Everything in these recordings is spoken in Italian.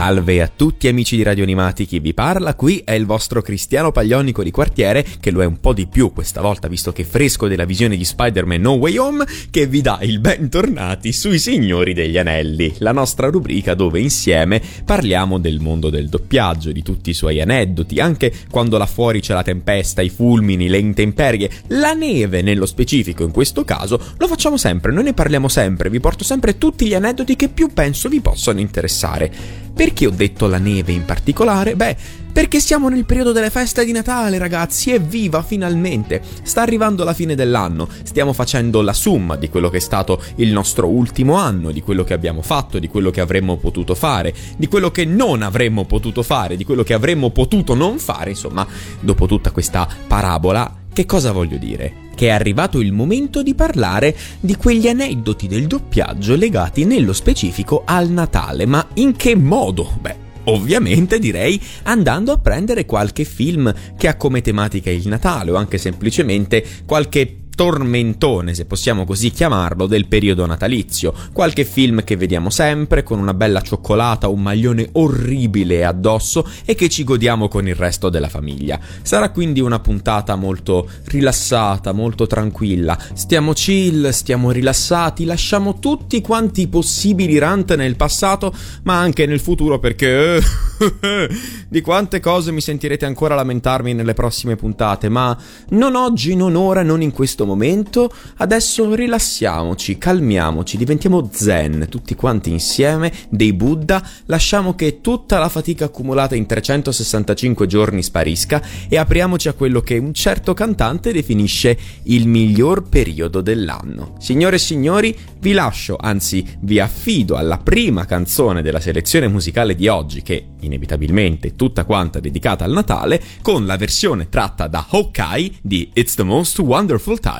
Salve a tutti amici di Radio Animati, chi vi parla qui è il vostro Cristiano Paglionico di quartiere, che lo è un po' di più questa volta visto che fresco della visione di Spider-Man No Way Home, che vi dà il bentornati sui Signori degli Anelli, la nostra rubrica dove insieme parliamo del mondo del doppiaggio, di tutti i suoi aneddoti, anche quando là fuori c'è la tempesta, i fulmini, le intemperie, la neve nello specifico in questo caso, lo facciamo sempre, noi ne parliamo sempre, vi porto sempre tutti gli aneddoti che più penso vi possano interessare. Perché ho detto la neve in particolare? Beh, perché siamo nel periodo delle feste di Natale, ragazzi, evviva finalmente! Sta arrivando la fine dell'anno, stiamo facendo la summa di quello che è stato il nostro ultimo anno, di quello che abbiamo fatto, di quello che avremmo potuto fare, di quello che non avremmo potuto fare, di quello che avremmo potuto non fare, insomma, dopo tutta questa parabola, che cosa voglio dire? Che è arrivato il momento di parlare di quegli aneddoti del doppiaggio legati nello specifico al Natale, ma in che modo? Beh, Ovviamente direi andando a prendere qualche film che ha come tematica il Natale o anche semplicemente qualche tormentone, se possiamo così chiamarlo, del periodo natalizio. Qualche film che vediamo sempre con una bella cioccolata, un maglione orribile addosso e che ci godiamo con il resto della famiglia. Sarà quindi una puntata molto rilassata, molto tranquilla. Stiamo chill, stiamo rilassati, lasciamo tutti quanti i possibili rant nel passato, ma anche nel futuro perché di quante cose mi sentirete ancora lamentarmi nelle prossime puntate, ma non oggi, non ora, non in questo momento, adesso rilassiamoci, calmiamoci, diventiamo zen tutti quanti insieme, dei Buddha, lasciamo che tutta la fatica accumulata in 365 giorni sparisca e apriamoci a quello che un certo cantante definisce il miglior periodo dell'anno. Signore e signori, vi lascio, anzi vi affido alla prima canzone della selezione musicale di oggi che inevitabilmente tutta quanta dedicata al Natale con la versione tratta da Hawkeye di It's the Most Wonderful Time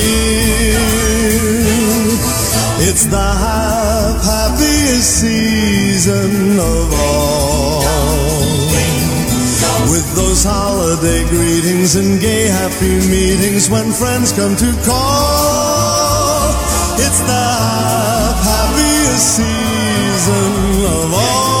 It's the happiest season of all. With those holiday greetings and gay happy meetings when friends come to call. It's the happiest season of all.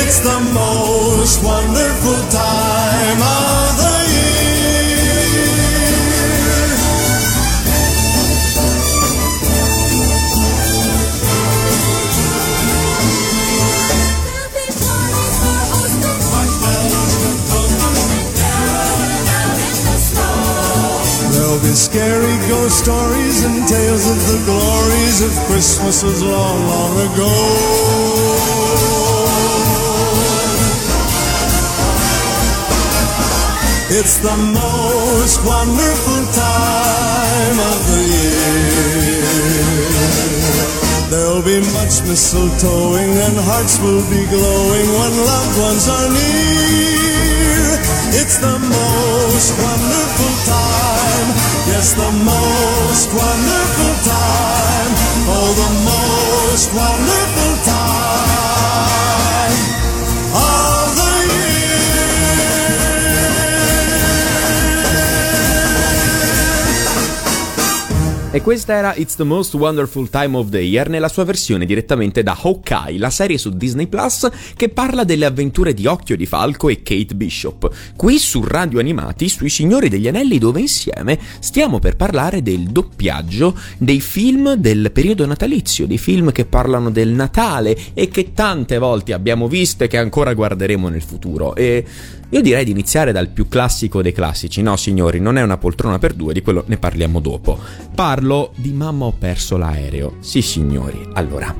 It's the most wonderful time of the year. There'll be scary ghost stories and tales of the glories of Christmases long, long ago. It's the most wonderful time of the year. There'll be much mistletoeing and hearts will be glowing when loved ones are near. It's the most wonderful time. Yes, the most wonderful time. Oh, the most wonderful time E questa era It's the Most Wonderful Time of the Year nella sua versione direttamente da Hawkeye, la serie su Disney Plus che parla delle avventure di Occhio di Falco e Kate Bishop. Qui su Radio Animati, sui Signori degli Anelli, dove insieme stiamo per parlare del doppiaggio dei film del periodo natalizio, dei film che parlano del Natale e che tante volte abbiamo visto e che ancora guarderemo nel futuro. E io direi di iniziare dal più classico dei classici. No, signori, non è una poltrona per due, di quello ne parliamo dopo. Parlo di Mamma ho perso l'aereo. Sì, signori. Allora,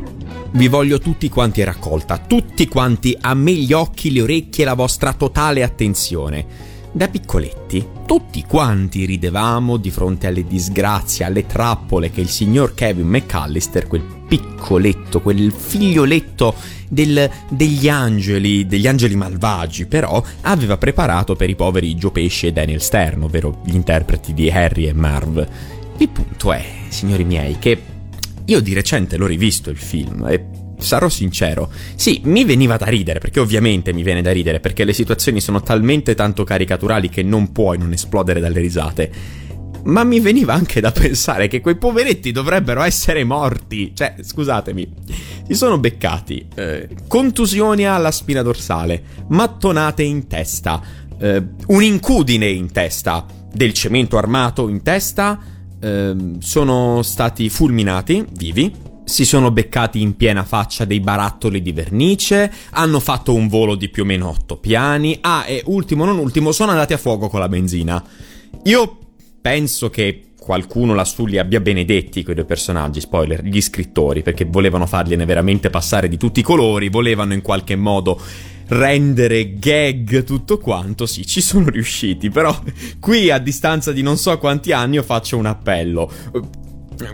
vi voglio tutti quanti raccolta, tutti quanti a me gli occhi, le orecchie e la vostra totale attenzione. Da piccoletti, tutti quanti ridevamo di fronte alle disgrazie, alle trappole che il signor Kevin McAllister, quel piccoletto, quel figlioletto del, degli angeli, degli angeli malvagi, però aveva preparato per i poveri Joe Pesci e Daniel Stern, ovvero gli interpreti di Harry e Marv. Il punto è, signori miei, che io di recente l'ho rivisto il film e sarò sincero, sì, mi veniva da ridere, perché ovviamente mi viene da ridere, perché le situazioni sono talmente tanto caricaturali che non puoi non esplodere dalle risate ma mi veniva anche da pensare che quei poveretti dovrebbero essere morti. Cioè, scusatemi, si sono beccati eh, contusioni alla spina dorsale, mattonate in testa, eh, un'incudine in testa, del cemento armato in testa, eh, sono stati fulminati, vivi, si sono beccati in piena faccia dei barattoli di vernice, hanno fatto un volo di più o meno otto piani, ah e ultimo non ultimo sono andati a fuoco con la benzina. Io penso che qualcuno lassù li abbia benedetti quei due personaggi, spoiler, gli scrittori, perché volevano fargliene veramente passare di tutti i colori, volevano in qualche modo rendere gag tutto quanto, sì, ci sono riusciti, però qui a distanza di non so quanti anni io faccio un appello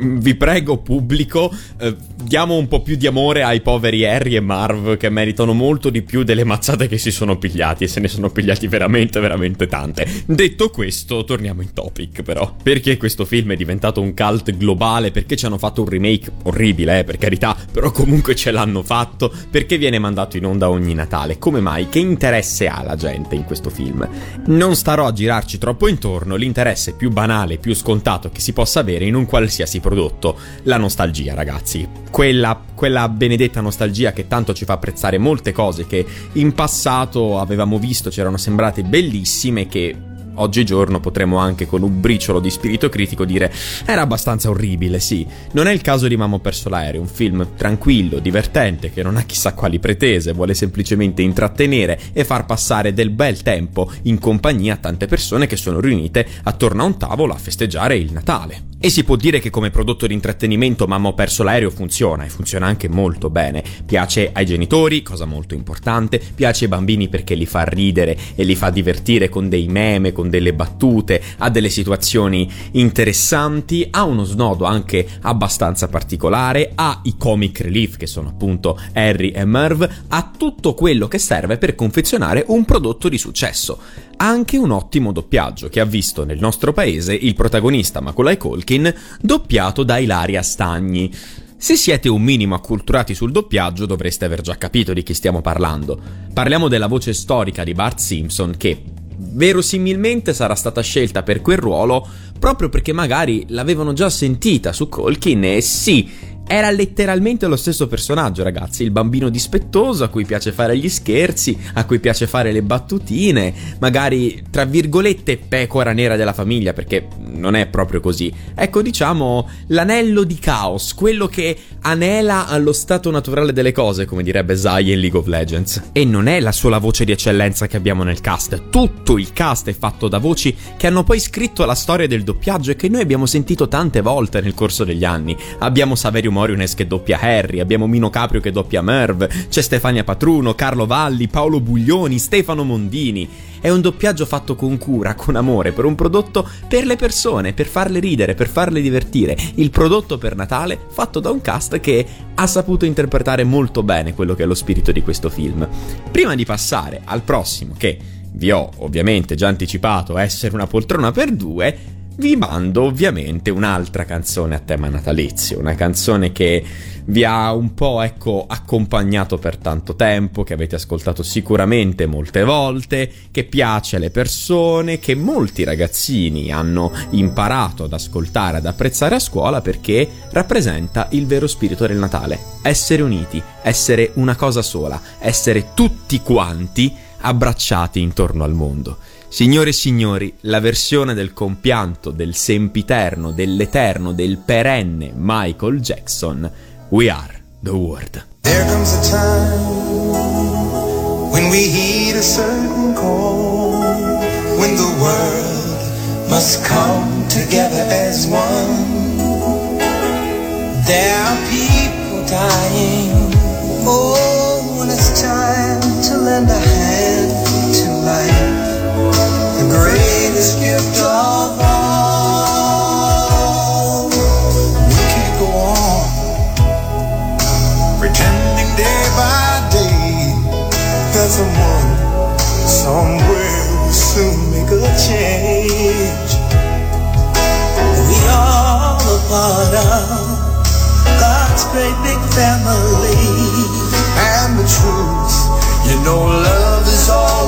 vi prego pubblico, eh, diamo un po' più di amore ai poveri Harry e Marv che meritano molto di più delle mazzate che si sono pigliati e se ne sono pigliati veramente veramente tante. Detto questo, torniamo in topic però. Perché questo film è diventato un cult globale? Perché ci hanno fatto un remake orribile, eh, per carità, però comunque ce l'hanno fatto? Perché viene mandato in onda ogni Natale? Come mai? Che interesse ha la gente in questo film? Non starò a girarci troppo intorno, l'interesse più banale, più scontato che si possa avere in un qualsiasi qualsiasi prodotto, la nostalgia, ragazzi. Quella, quella benedetta nostalgia che tanto ci fa apprezzare molte cose che in passato avevamo visto, c'erano sembrate bellissime, che oggigiorno potremmo anche con un briciolo di spirito critico dire era abbastanza orribile, sì. Non è il caso di Mamma perso l'aereo, un film tranquillo, divertente, che non ha chissà quali pretese, vuole semplicemente intrattenere e far passare del bel tempo in compagnia a tante persone che sono riunite attorno a un tavolo a festeggiare il Natale. E si può dire che come prodotto di intrattenimento Mamma ho perso l'aereo funziona e funziona anche molto bene. Piace ai genitori, cosa molto importante, piace ai bambini perché li fa ridere e li fa divertire con dei meme, con delle battute, ha delle situazioni interessanti, ha uno snodo anche abbastanza particolare, ha i comic relief che sono appunto Harry e Merv, ha tutto quello che serve per confezionare un prodotto di successo anche un ottimo doppiaggio che ha visto nel nostro paese il protagonista Macaulay Colkin doppiato da Ilaria Stagni. Se siete un minimo acculturati sul doppiaggio dovreste aver già capito di chi stiamo parlando. Parliamo della voce storica di Bart Simpson che verosimilmente sarà stata scelta per quel ruolo proprio perché magari l'avevano già sentita su Colkin e sì, era letteralmente lo stesso personaggio, ragazzi, il bambino dispettoso a cui piace fare gli scherzi, a cui piace fare le battutine, magari tra virgolette pecora nera della famiglia, perché non è proprio così. Ecco, diciamo, l'anello di caos, quello che anela allo stato naturale delle cose, come direbbe Zai in League of Legends. E non è la sola voce di eccellenza che abbiamo nel cast, tutto il cast è fatto da voci che hanno poi scritto la storia del doppiaggio e che noi abbiamo sentito tante volte nel corso degli anni. Abbiamo Saverio Moriones che doppia Harry, abbiamo Mino Caprio che doppia Merv, c'è Stefania Patruno, Carlo Valli, Paolo Buglioni, Stefano Mondini. È un doppiaggio fatto con cura, con amore, per un prodotto per le persone, per farle ridere, per farle divertire. Il prodotto per Natale fatto da un cast che ha saputo interpretare molto bene quello che è lo spirito di questo film. Prima di passare al prossimo, che vi ho ovviamente già anticipato essere una poltrona per due, vi mando ovviamente un'altra canzone a tema natalizio, una canzone che vi ha un po' ecco accompagnato per tanto tempo, che avete ascoltato sicuramente molte volte, che piace alle persone, che molti ragazzini hanno imparato ad ascoltare, ad apprezzare a scuola perché rappresenta il vero spirito del Natale, essere uniti, essere una cosa sola, essere tutti quanti abbracciati intorno al mondo. Signore e signori, la versione del compianto, del sempiterno, dell'eterno, del perenne Michael Jackson, We Are the World. There comes a time when we heed a certain call, when the world must come together as one. There are people dying. Oh, when it's time to lend a greatest gift of all. We can't go on pretending day by day that someone somewhere will soon make a change. We all a part of God's great big family, and the truth, you know, love is all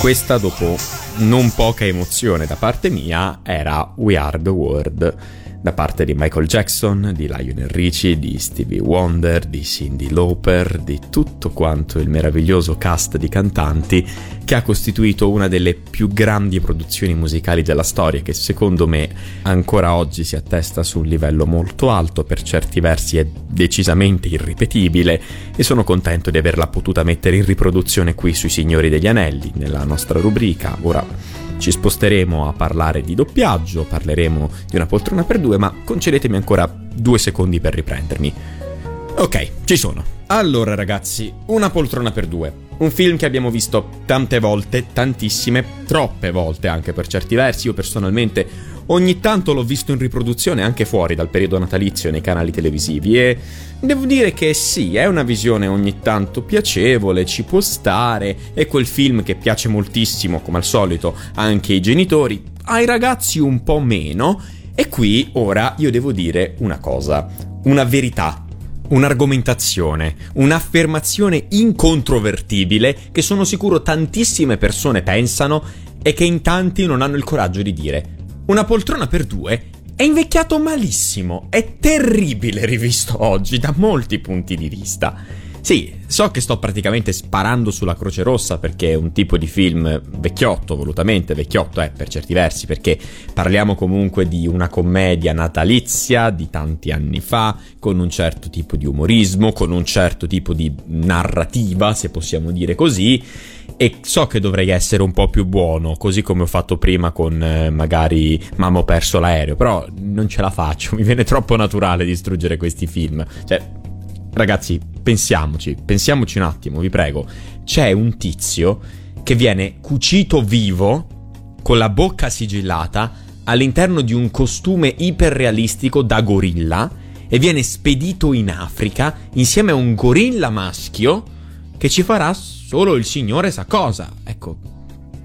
questa, dopo non poca emozione da parte mia, era We Are the World da parte di Michael Jackson, di Lionel Richie, di Stevie Wonder, di Cindy Lauper, di tutto quanto il meraviglioso cast di cantanti che ha costituito una delle più grandi produzioni musicali della storia che secondo me ancora oggi si attesta su un livello molto alto, per certi versi è decisamente irripetibile e sono contento di averla potuta mettere in riproduzione qui sui Signori degli Anelli, nella nostra rubrica. Ora ci sposteremo a parlare di doppiaggio, parleremo di una poltrona per due, ma concedetemi ancora due secondi per riprendermi. Ok, ci sono. Allora ragazzi, una poltrona per due. Un film che abbiamo visto tante volte, tantissime, troppe volte anche per certi versi. Io personalmente ogni tanto l'ho visto in riproduzione anche fuori dal periodo natalizio nei canali televisivi e devo dire che sì, è una visione ogni tanto piacevole, ci può stare, è quel film che piace moltissimo, come al solito, anche ai genitori, ai ragazzi un po' meno. E qui ora io devo dire una cosa, una verità un'argomentazione, un'affermazione incontrovertibile che sono sicuro tantissime persone pensano e che in tanti non hanno il coraggio di dire. Una poltrona per due è invecchiato malissimo, è terribile rivisto oggi da molti punti di vista. Sì, so che sto praticamente sparando sulla Croce Rossa perché è un tipo di film vecchiotto, volutamente vecchiotto eh, per certi versi, perché parliamo comunque di una commedia natalizia di tanti anni fa, con un certo tipo di umorismo, con un certo tipo di narrativa, se possiamo dire così, e so che dovrei essere un po' più buono, così come ho fatto prima con eh, magari Mamma ho perso l'aereo, però non ce la faccio, mi viene troppo naturale distruggere questi film. Cioè, ragazzi, pensiamoci, pensiamoci un attimo, vi prego. C'è un tizio che viene cucito vivo, con la bocca sigillata, all'interno di un costume iperrealistico da gorilla e viene spedito in Africa insieme a un gorilla maschio che ci farà solo il Signore sa cosa. Ecco,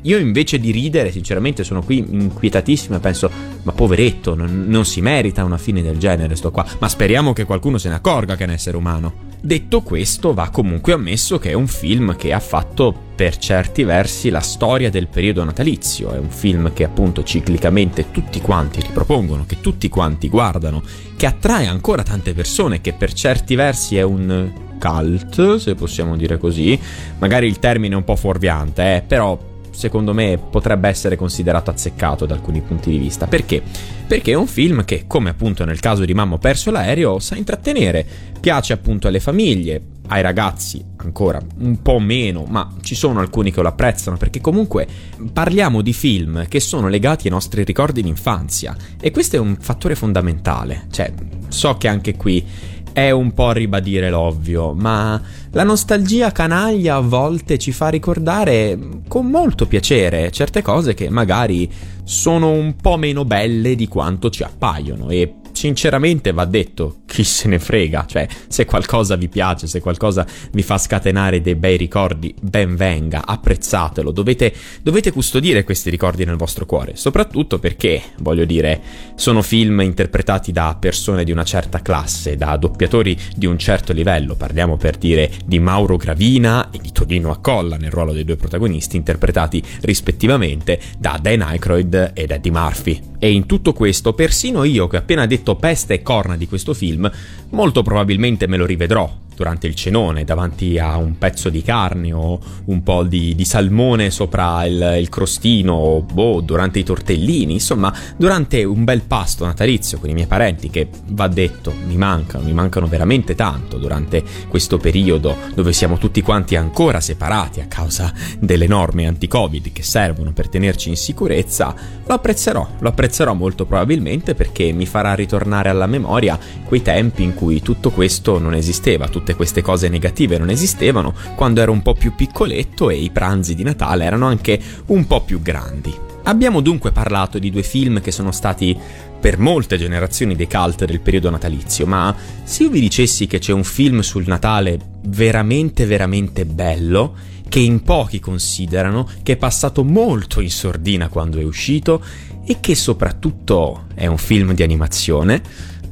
io invece di ridere, sinceramente, sono qui inquietatissimo e penso, ma poveretto, non, non, si merita una fine del genere sto qua. Ma speriamo che qualcuno se ne accorga che è un essere umano. Detto questo, va comunque ammesso che è un film che ha fatto per certi versi la storia del periodo natalizio. È un film che appunto ciclicamente tutti quanti ripropongono, che tutti quanti guardano, che attrae ancora tante persone, che per certi versi è un cult, se possiamo dire così. Magari il termine è un po' fuorviante, eh, però secondo me potrebbe essere considerato azzeccato da alcuni punti di vista. Perché? Perché è un film che, come appunto nel caso di Mamma ho perso l'aereo, sa intrattenere, piace appunto alle famiglie, ai ragazzi ancora un po' meno, ma ci sono alcuni che lo apprezzano perché comunque parliamo di film che sono legati ai nostri ricordi di infanzia e questo è un fattore fondamentale. Cioè, so che anche qui è un po' ribadire l'ovvio, ma la nostalgia canaglia a volte ci fa ricordare con molto piacere certe cose che magari sono un po' meno belle di quanto ci appaiono e sinceramente va detto, chi se ne frega, cioè se qualcosa vi piace, se qualcosa vi fa scatenare dei bei ricordi, ben venga, apprezzatelo, dovete, dovete custodire questi ricordi nel vostro cuore, soprattutto perché, voglio dire, sono film interpretati da persone di una certa classe, da doppiatori di un certo livello, parliamo per dire di Mauro Gravina e di Todino Accolla nel ruolo dei due protagonisti, interpretati rispettivamente da Dan Aykroyd ed Eddie Murphy. E in tutto questo, persino io che ho appena detto peste e corna di questo film, molto probabilmente me lo rivedrò durante il cenone davanti a un pezzo di carne o un po' di, di salmone sopra il, il crostino o boh, durante i tortellini, insomma durante un bel pasto natalizio con i miei parenti che va detto mi mancano, mi mancano veramente tanto durante questo periodo dove siamo tutti quanti ancora separati a causa delle norme anti-covid che servono per tenerci in sicurezza, lo apprezzerò, lo apprezzerò molto probabilmente perché mi farà ritornare alla memoria quei tempi in cui tutto questo non esisteva, tutto tutte queste cose negative non esistevano quando ero un po' più piccoletto e i pranzi di Natale erano anche un po' più grandi. Abbiamo dunque parlato di due film che sono stati per molte generazioni dei cult del periodo natalizio, ma se io vi dicessi che c'è un film sul Natale veramente veramente bello, che in pochi considerano, che è passato molto in sordina quando è uscito e che soprattutto è un film di animazione,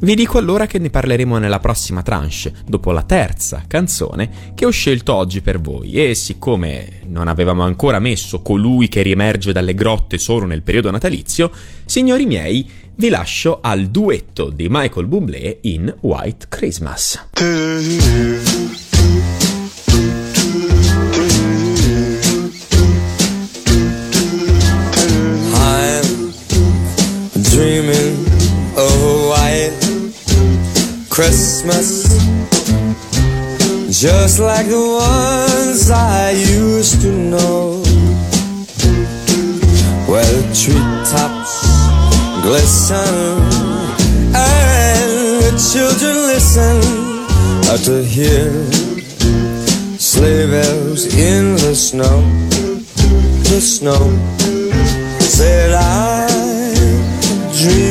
Vi dico allora che ne parleremo nella prossima tranche, dopo la terza canzone che ho scelto oggi per voi e siccome non avevamo ancora messo colui che riemerge dalle grotte solo nel periodo natalizio, signori miei, vi lascio al duetto di Michael Bublé in White Christmas. Christmas Just like the ones I used to know. Where the treetops glisten And the children listen. To hear sleigh bells in the snow. The snow Said I'm dreaming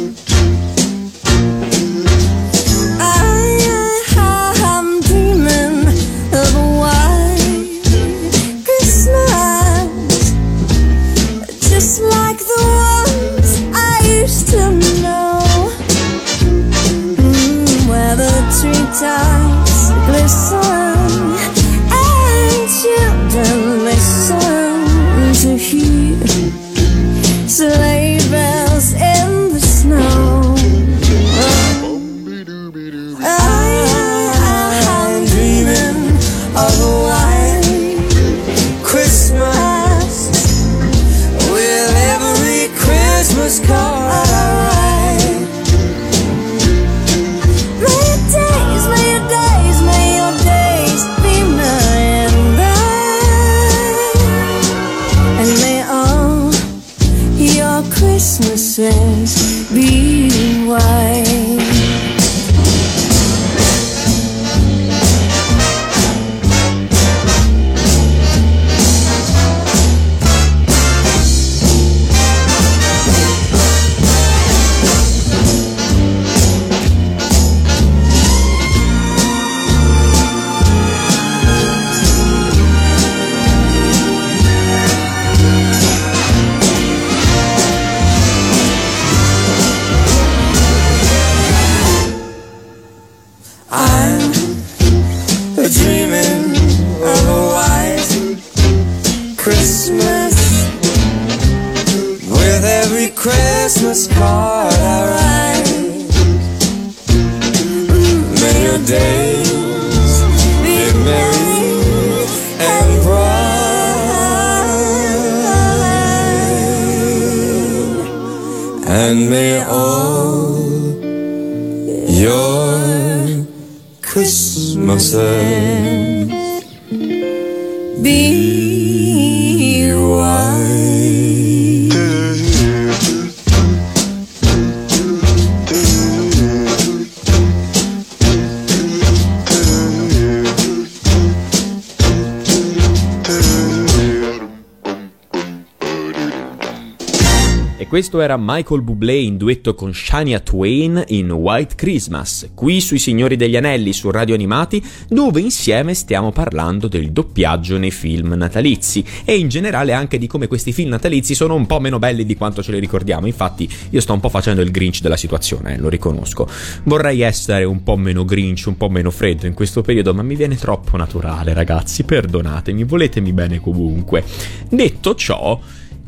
E questo era Michael Bublé in duetto con Shania Twain in White Christmas, qui sui Signori degli Anelli su Radio Animati, dove insieme stiamo parlando del doppiaggio nei film natalizi e in generale anche di come questi film natalizi sono un po' meno belli di quanto ce li ricordiamo. Infatti, io sto un po' facendo il Grinch della situazione, eh, lo riconosco. Vorrei essere un po' meno Grinch, un po' meno freddo in questo periodo, ma mi viene troppo naturale, ragazzi. Perdonatemi, voletemi bene comunque. Detto ciò,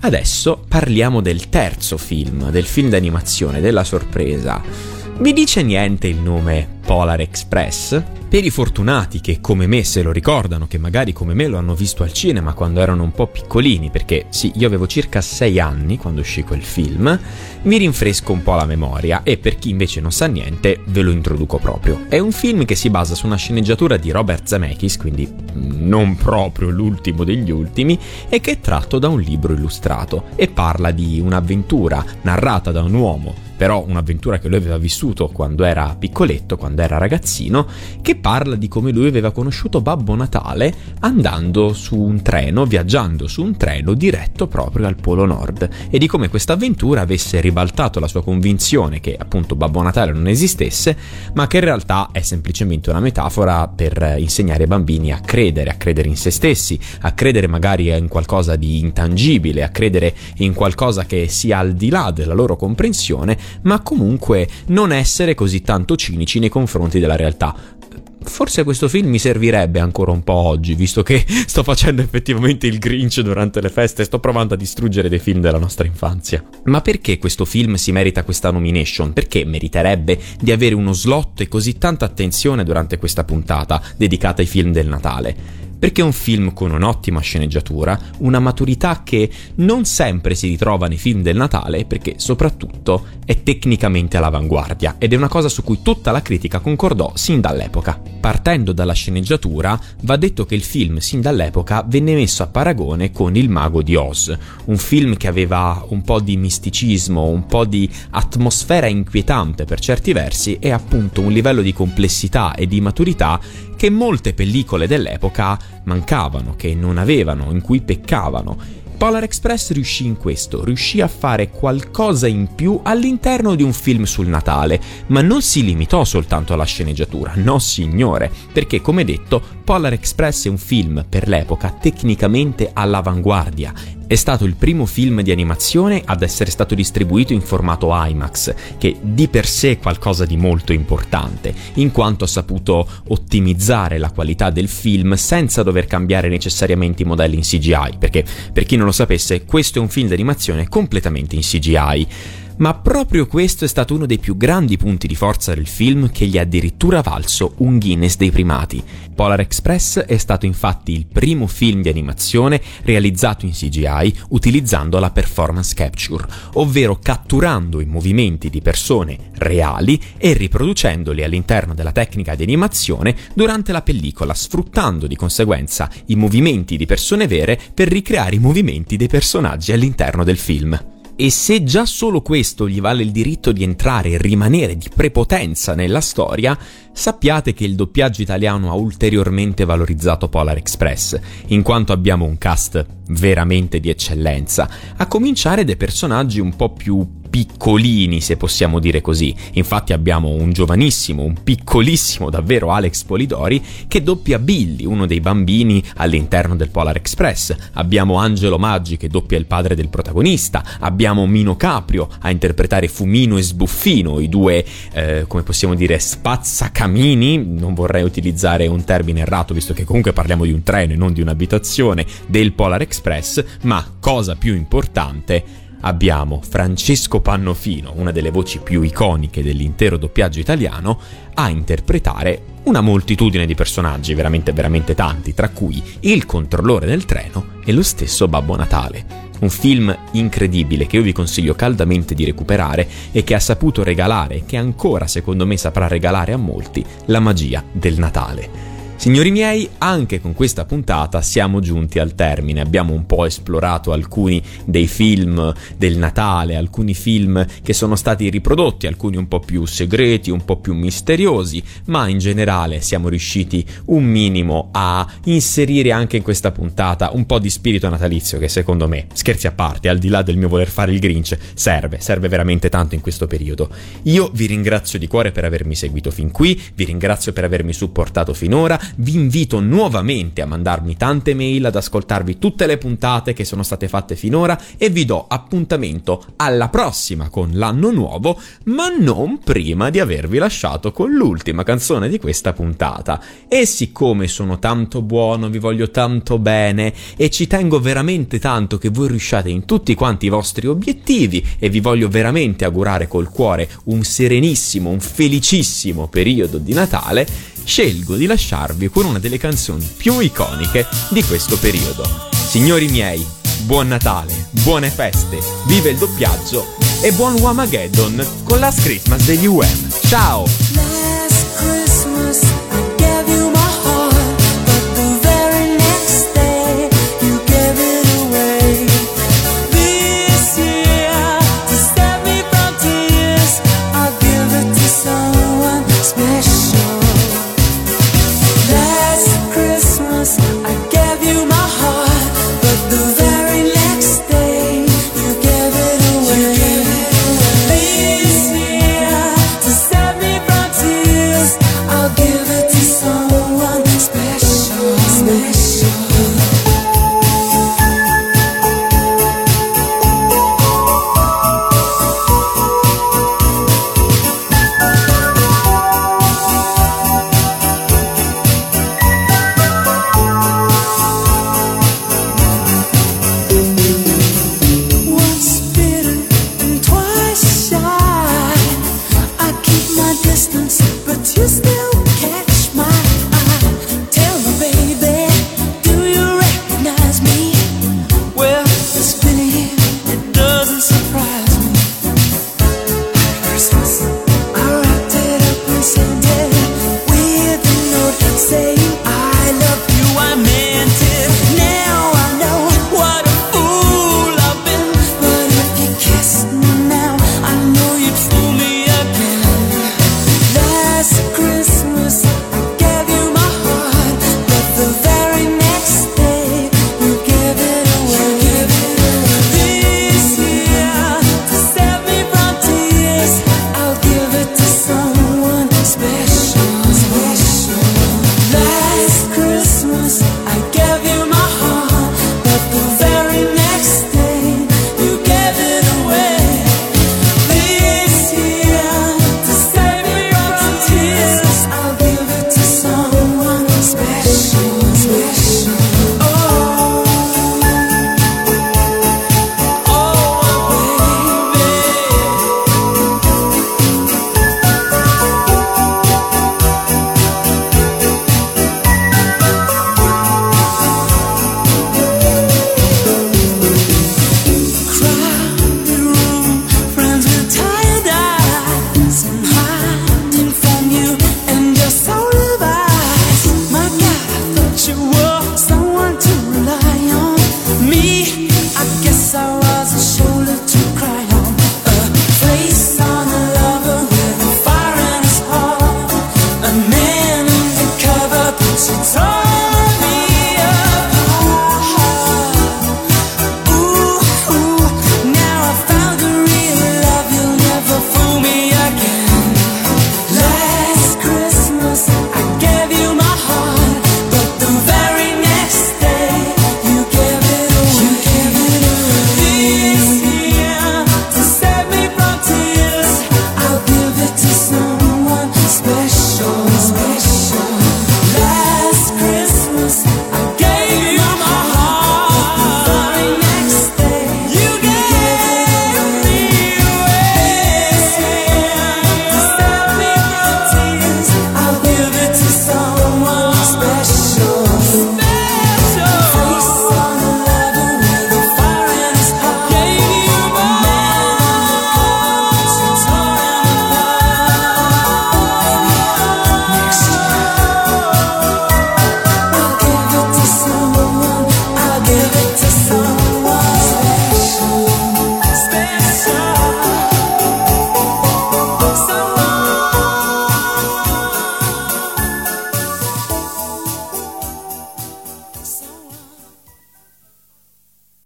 Adesso parliamo del terzo film, del film d'animazione, della sorpresa. Vi dice niente il nome Polar Express? Per i fortunati che come me se lo ricordano, che magari come me lo hanno visto al cinema quando erano un po' piccolini, perché sì, io avevo circa 6 anni quando uscì quel film, vi rinfresco un po' la memoria e per chi invece non sa niente ve lo introduco proprio. È un film che si basa su una sceneggiatura di Robert Zemeckis, quindi non proprio l'ultimo degli ultimi, e che è tratto da un libro illustrato e parla di un'avventura narrata da un uomo però un'avventura che lui aveva vissuto quando era piccoletto, quando quando era ragazzino, che parla di come lui aveva conosciuto Babbo Natale andando su un treno, viaggiando su un treno diretto proprio al Polo Nord e di come questa avventura avesse ribaltato la sua convinzione che appunto Babbo Natale non esistesse, ma che in realtà è semplicemente una metafora per insegnare ai bambini a credere, a credere in se stessi, a credere magari in qualcosa di intangibile, a credere in qualcosa che sia al di là della loro comprensione, ma comunque non essere così tanto cinici nei confronti della realtà. Forse questo film mi servirebbe ancora un po' oggi, visto che sto facendo effettivamente il Grinch durante le feste e sto provando a distruggere dei film della nostra infanzia. Ma perché questo film si merita questa nomination? Perché meriterebbe di avere uno slot e così tanta attenzione durante questa puntata dedicata ai film del Natale? Perché è un film con un'ottima sceneggiatura, una maturità che non sempre si ritrova nei film del Natale, perché soprattutto è tecnicamente all'avanguardia ed è una cosa su cui tutta la critica concordò sin dall'epoca. Partendo dalla sceneggiatura, va detto che il film sin dall'epoca venne messo a paragone con Il Mago di Oz, un film che aveva un po' di misticismo, un po' di atmosfera inquietante per certi versi e appunto un livello di complessità e di maturità che molte pellicole dell'epoca mancavano, che non avevano, in cui peccavano. Polar Express riuscì in questo, riuscì a fare qualcosa in più all'interno di un film sul Natale, ma non si limitò soltanto alla sceneggiatura, no signore, perché come detto Polar Express è un film per l'epoca tecnicamente all'avanguardia è stato il primo film di animazione ad essere stato distribuito in formato IMAX, che di per sé è qualcosa di molto importante, in quanto ha saputo ottimizzare la qualità del film senza dover cambiare necessariamente i modelli in CGI, perché per chi non lo sapesse, questo è un film di animazione completamente in CGI ma proprio questo è stato uno dei più grandi punti di forza del film che gli ha addirittura valso un Guinness dei primati. Polar Express è stato infatti il primo film di animazione realizzato in CGI utilizzando la performance capture, ovvero catturando i movimenti di persone reali e riproducendoli all'interno della tecnica di animazione durante la pellicola, sfruttando di conseguenza i movimenti di persone vere per ricreare i movimenti dei personaggi all'interno del film. E se già solo questo gli vale il diritto di entrare e rimanere di prepotenza nella storia, sappiate che il doppiaggio italiano ha ulteriormente valorizzato Polar Express, in quanto abbiamo un cast veramente di eccellenza, a cominciare dai personaggi un po' più piccolini, se possiamo dire così. Infatti abbiamo un giovanissimo, un piccolissimo davvero Alex Polidori che doppia Billy, uno dei bambini all'interno del Polar Express. Abbiamo Angelo Maggi che doppia il padre del protagonista. Abbiamo Mino Caprio a interpretare Fumino e Sbuffino, i due, eh, come possiamo dire, spazzacamini. Non vorrei utilizzare un termine errato, visto che comunque parliamo di un treno e non di un'abitazione del Polar Express, ma cosa più importante abbiamo Francesco Pannofino, una delle voci più iconiche dell'intero doppiaggio italiano, a interpretare una moltitudine di personaggi, veramente veramente tanti, tra cui il controllore del treno e lo stesso Babbo Natale. Un film incredibile che io vi consiglio caldamente di recuperare e che ha saputo regalare, che ancora secondo me saprà regalare a molti, la magia del Natale. Signori miei, anche con questa puntata siamo giunti al termine. Abbiamo un po' esplorato alcuni dei film del Natale, alcuni film che sono stati riprodotti, alcuni un po' più segreti, un po' più misteriosi, ma in generale siamo riusciti un minimo a inserire anche in questa puntata un po' di spirito natalizio che secondo me, scherzi a parte, al di là del mio voler fare il Grinch, serve, serve veramente tanto in questo periodo. Io vi ringrazio di cuore per avermi seguito fin qui, vi ringrazio per avermi supportato finora, vi invito nuovamente a mandarmi tante mail, ad ascoltarvi tutte le puntate che sono state fatte finora e vi do appuntamento alla prossima con l'anno nuovo, ma non prima di avervi lasciato con l'ultima canzone di questa puntata. E siccome sono tanto buono, vi voglio tanto bene e ci tengo veramente tanto che voi riusciate in tutti quanti i vostri obiettivi e vi voglio veramente augurare col cuore un serenissimo, un felicissimo periodo di Natale, scelgo di lasciarvi con una delle canzoni più iconiche di questo periodo. Signori miei, buon Natale, buone feste, vive il doppiaggio e buon Wamageddon con Last Christmas degli UM. Ciao!